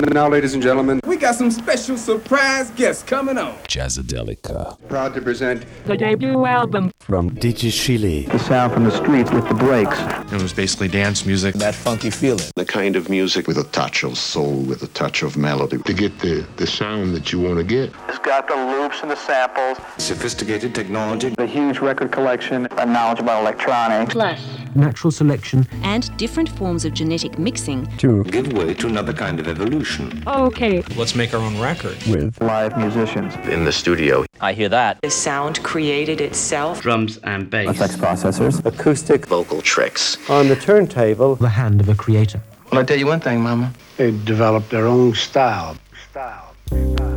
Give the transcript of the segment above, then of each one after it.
Now, ladies and gentlemen, We got some special surprise guests coming on. Jazzadelica. proud to present the debut album From DJ Chile. the sound from the streets with the breaks. It was basically dance music. That funky feeling. the kind of music with a touch of soul, with a touch of melody. to get the, the sound that you want to get. It's got the loops and the samples, Sophisticated technology. the huge record collection, a knowledge about electronics. plus Natural selection. and different forms of genetic mixing To Give way to another kind of evolution. Oh, okay Let's make our own record. with Live musicians, In the studio, I hear that. The sound created itself. Drums and bass. effects processors, acoustic vocal tricks. on the turntable. The hand of a creator. Well, I tell you one thing, Mama. They developed their own style. Style. Style. Style.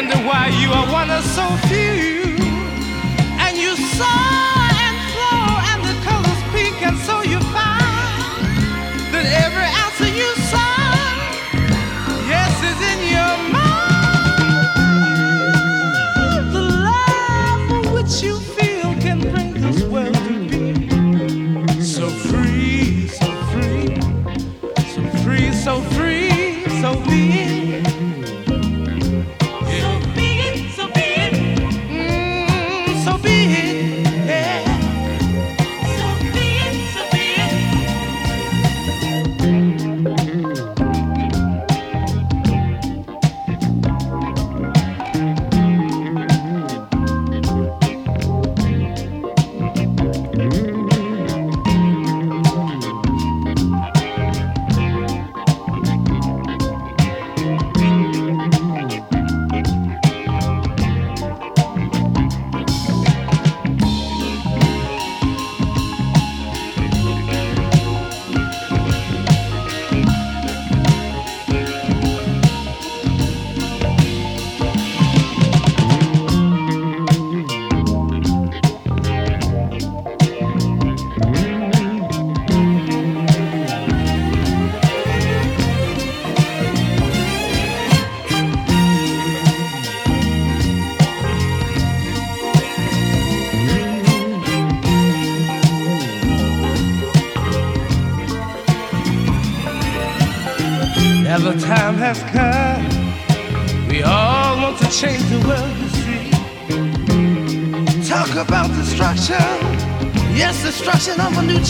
Wonder why you are one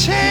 change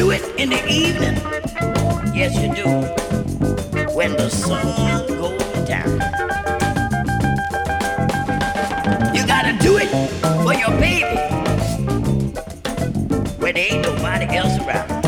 do it in the evening. Yes, you do. When the sun goes down. You gotta do it for your baby. When there ain't nobody else around.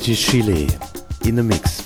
DJ Chile in the mix.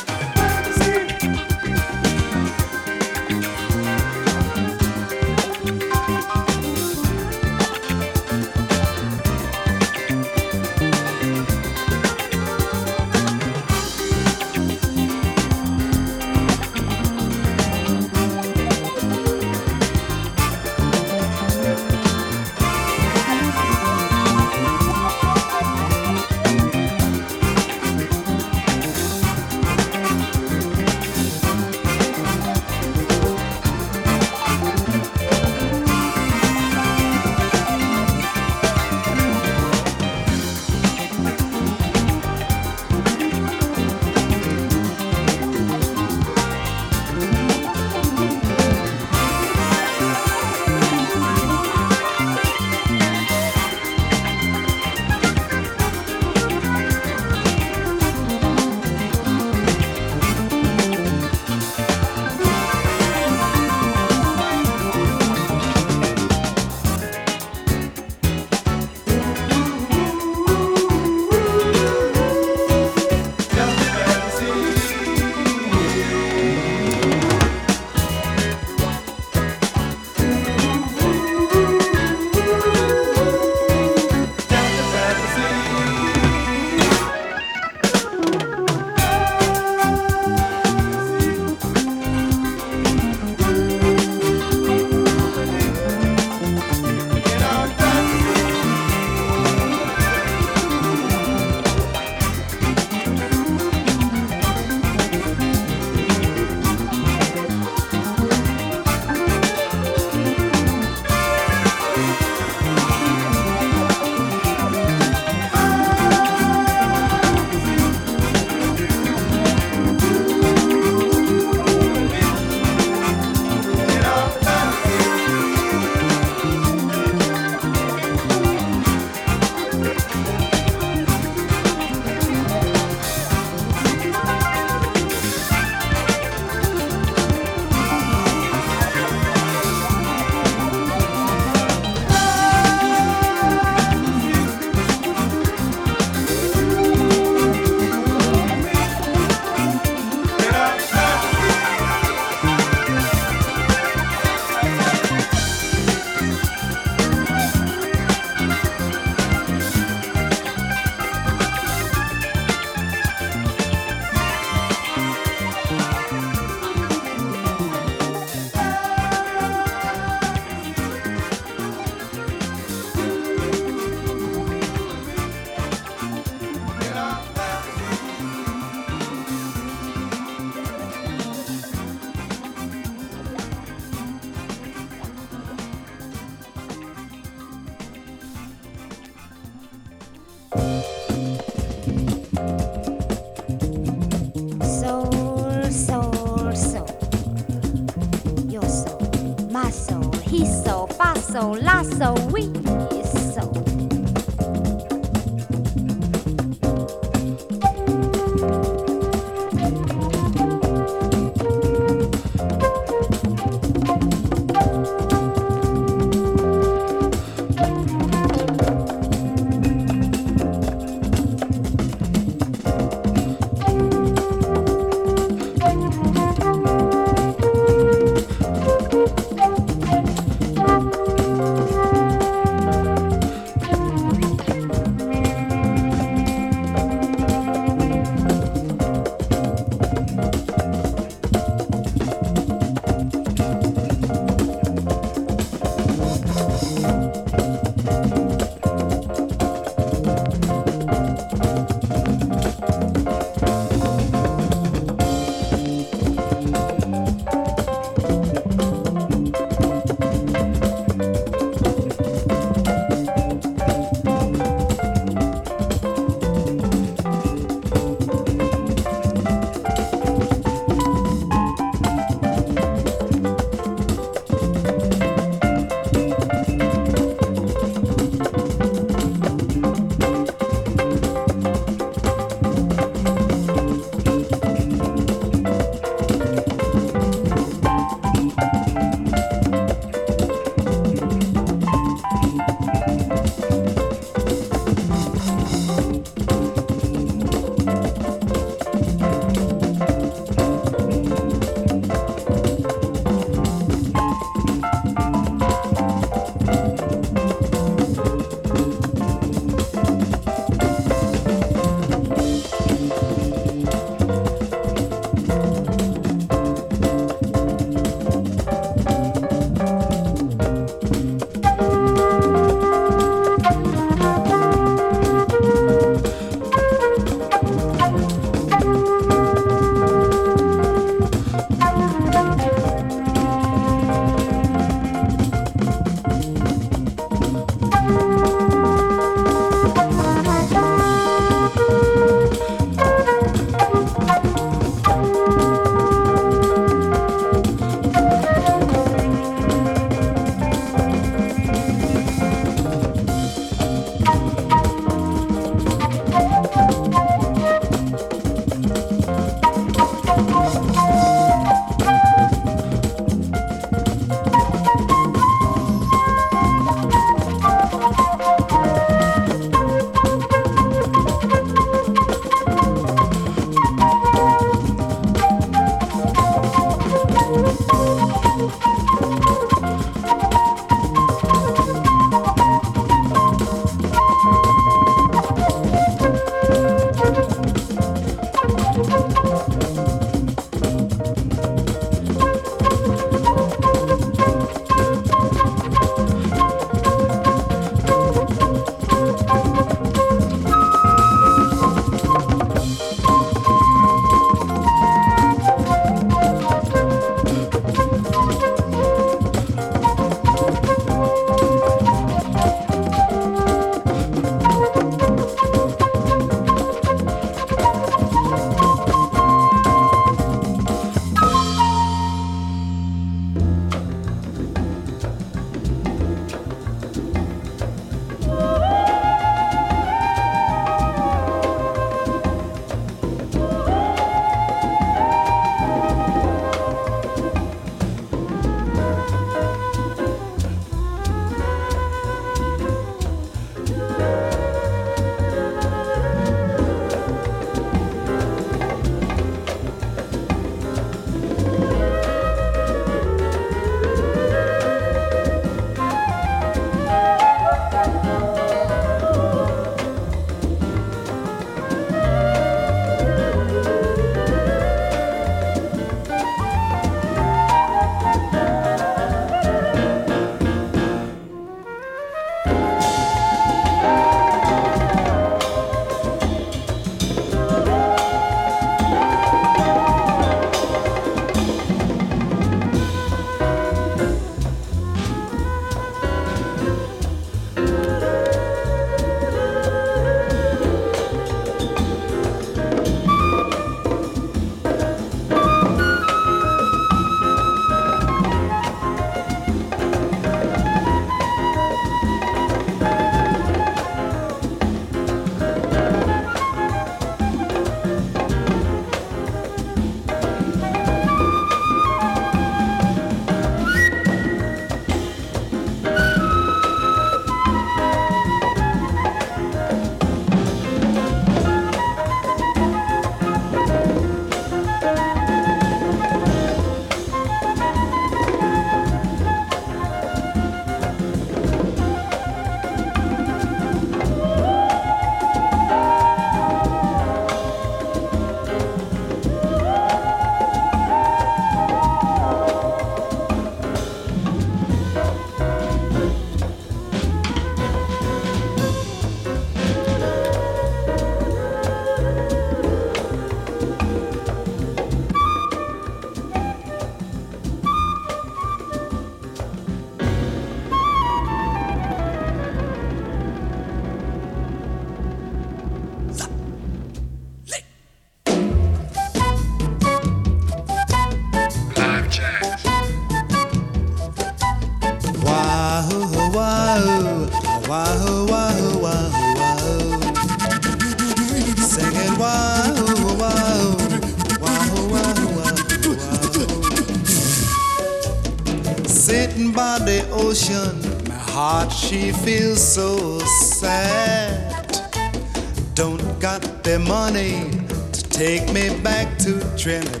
Trinidad.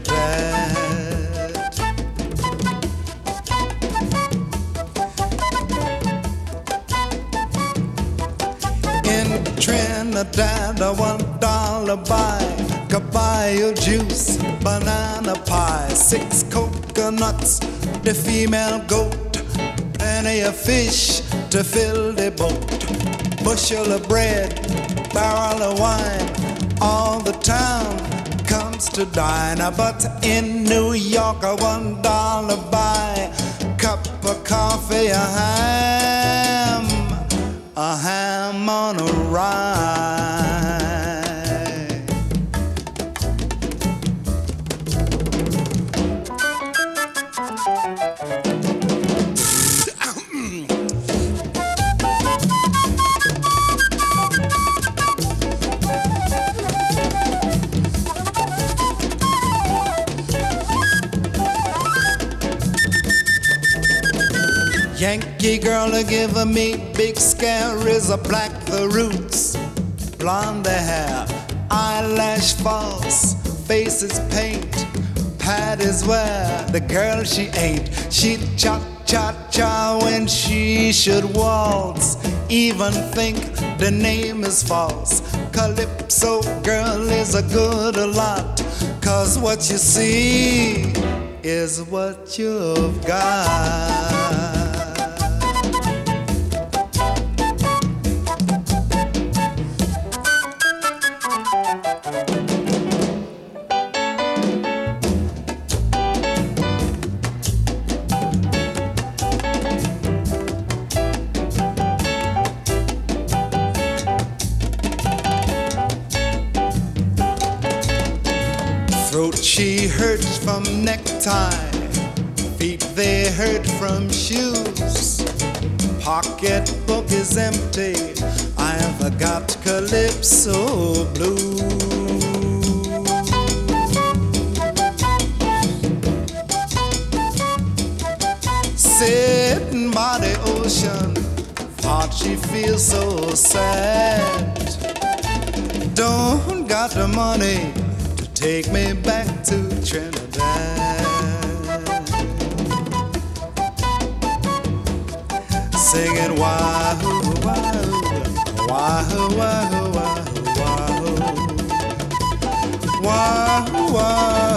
In Trinidad, a one dollar buy caballo juice, banana pie, six coconuts, the female goat, plenty of fish to fill the boat, bushel of bread, barrel of wine, to dine. But in New York, a one dollar buy cup of coffee, a girl a giving me big scare is a black the roots, blonde the hair, eyelash false, face is paint, pad is where the girl she ain't. She cha cha cha when she should waltz, even think the name is false. Calypso girl is a good a lot, cause what you see is what you've got. Necktie, feet they hurt from shoes. Pocketbook is empty, I've got Calypso blue. Sitting by the ocean, thought she feels so sad. Don't got the money to take me back to Trinidad. Singing wahoo wahoo wahoo wahoo wahoo. Wahoo wahoo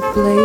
taking no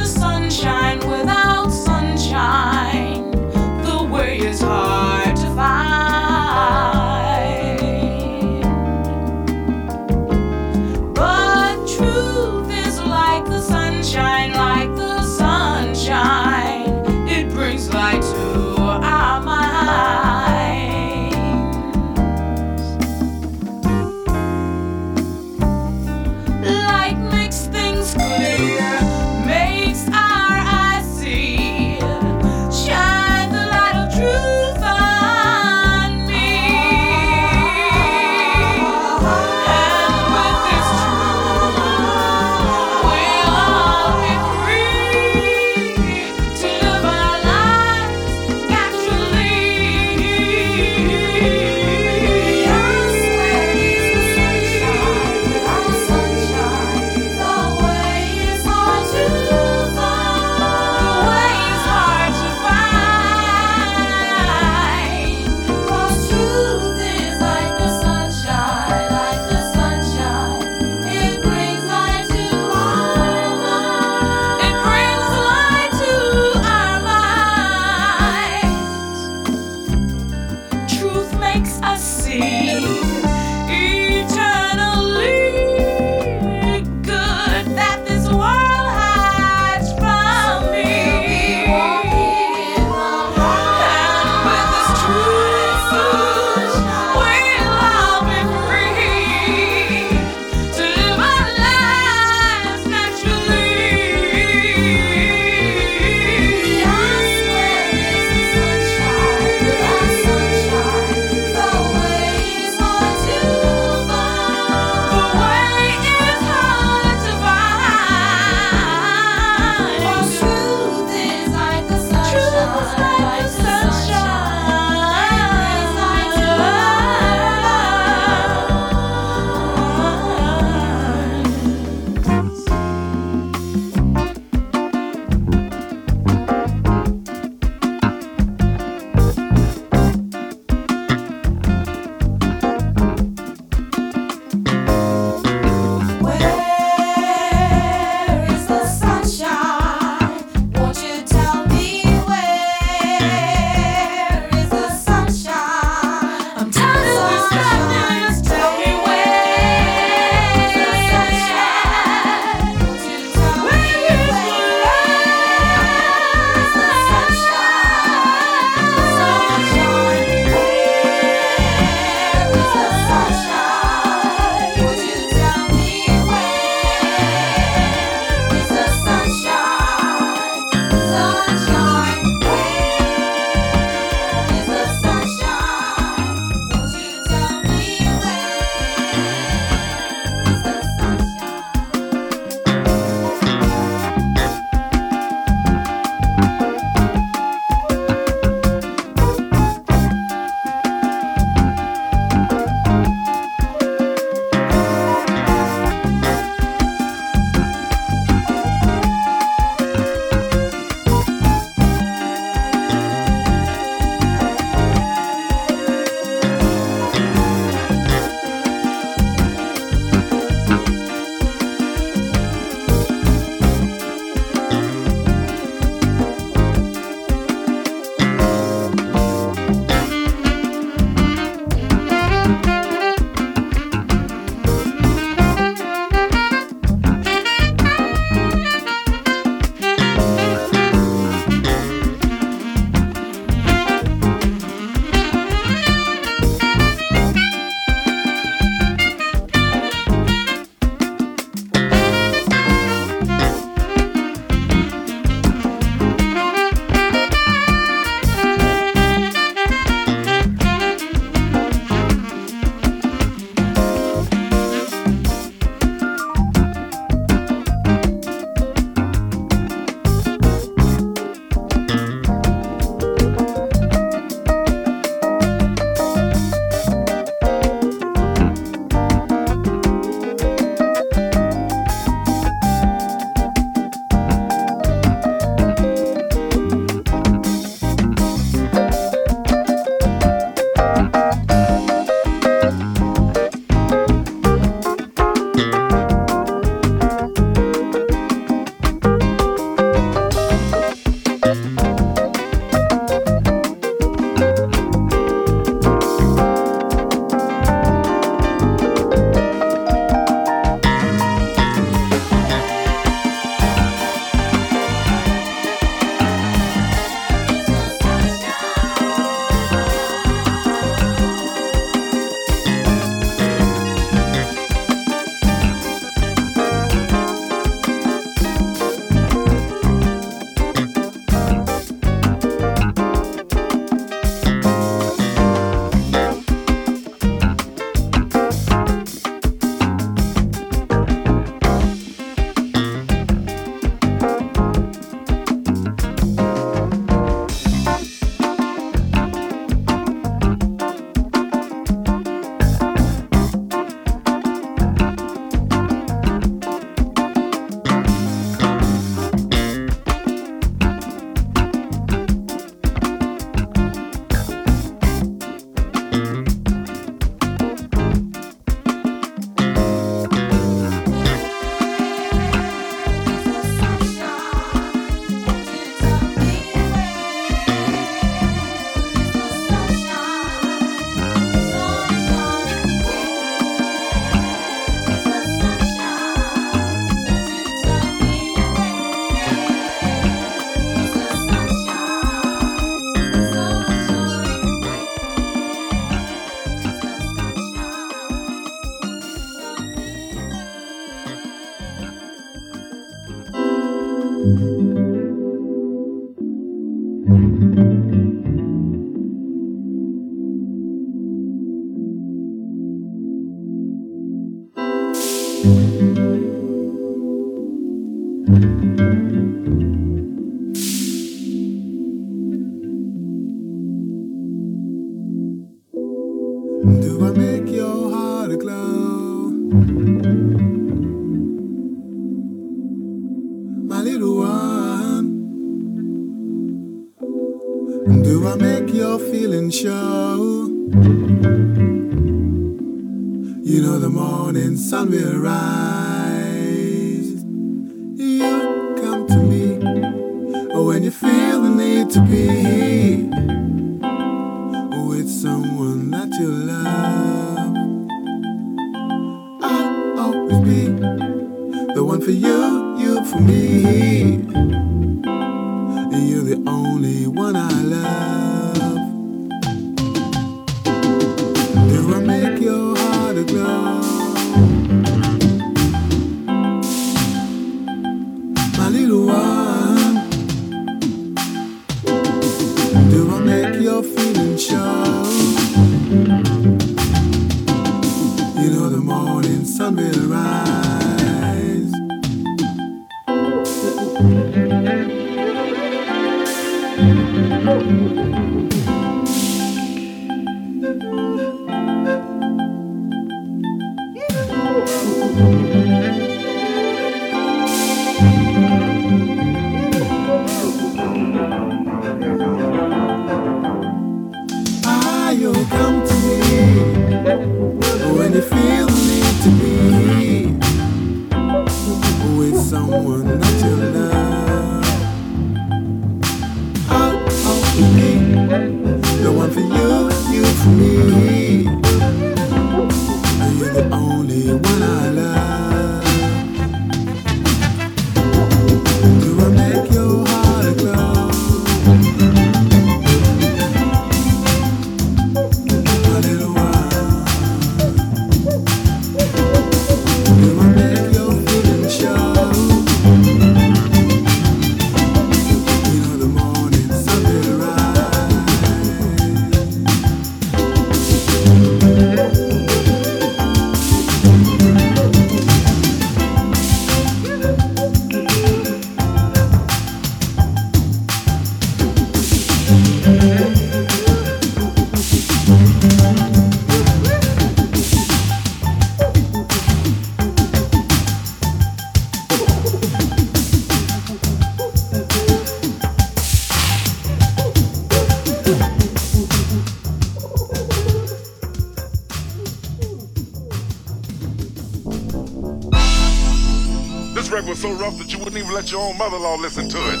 couldn't even let your own mother-in-law listen to it.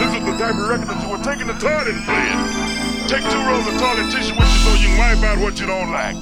This was the type of record that you were taking the toilet and playing. Take two rolls of toilet tissue with you so you can wipe out what you don't like.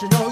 what you know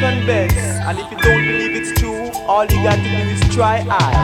second best. And if you don't believe it's true, all you got to do is try out.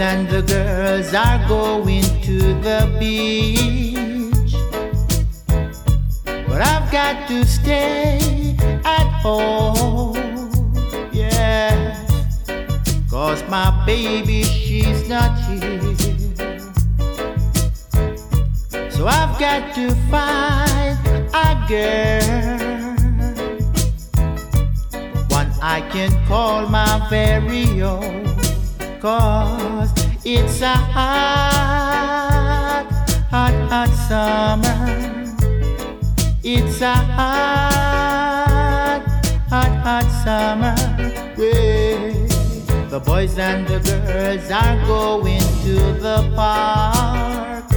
and the girls are going. and the girls are going to the park.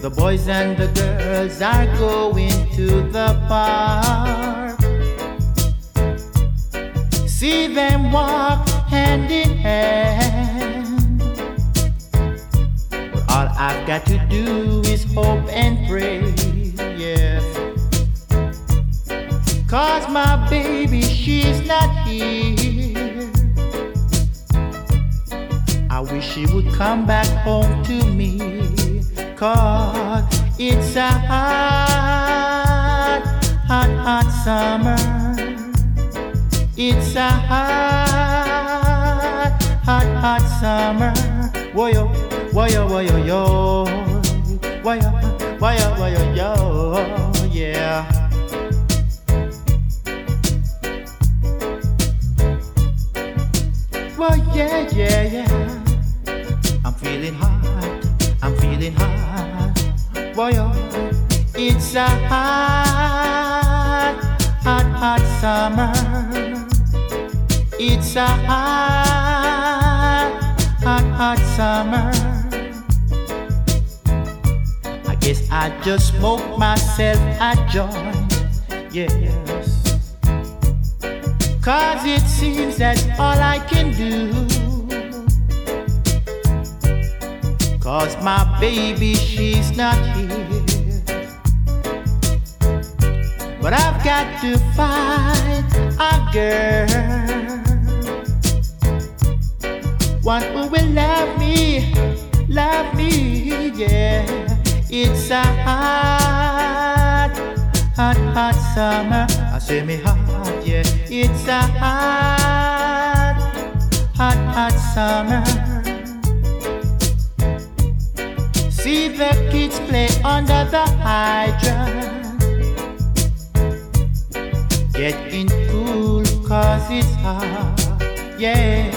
The boys and the girls are going to the park. joy, yes. Cause it seems that's all I can do. Cause my baby, she's not here. But I've got to find. See the kids play under the hydrant. Getting cool, cause it's hot. Yeah,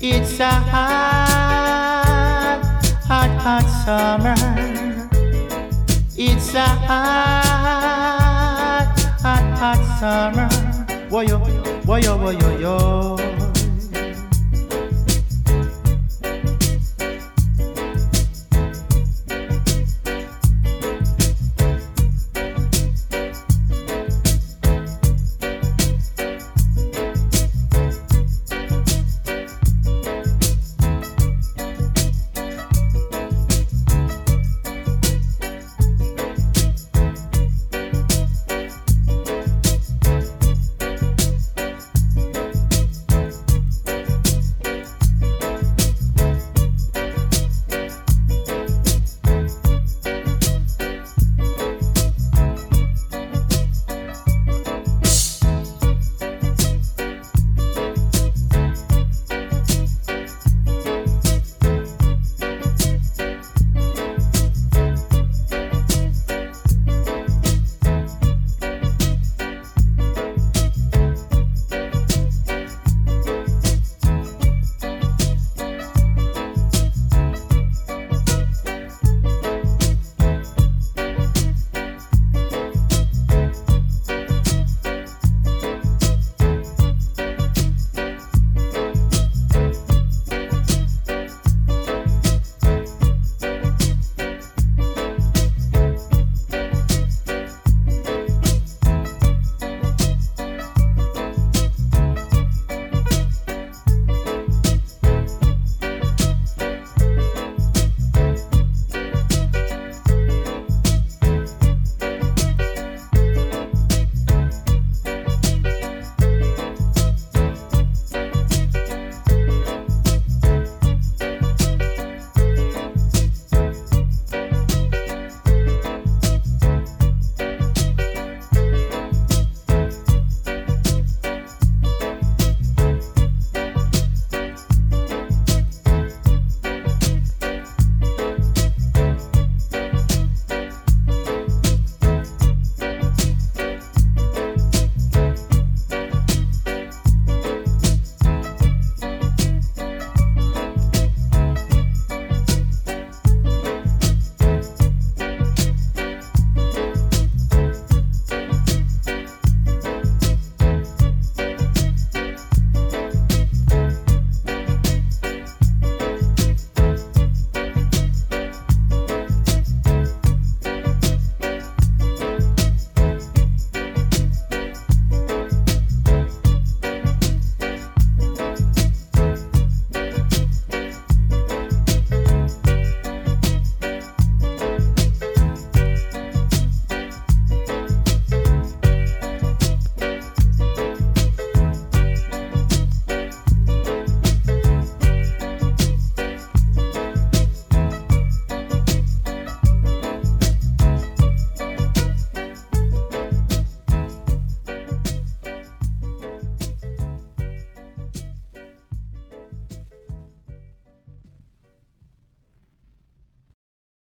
it's a hot, hot, hot summer. It's a hot, hot, hot summer. Woyo, woyo, woyo, yo. yo, yo, yo.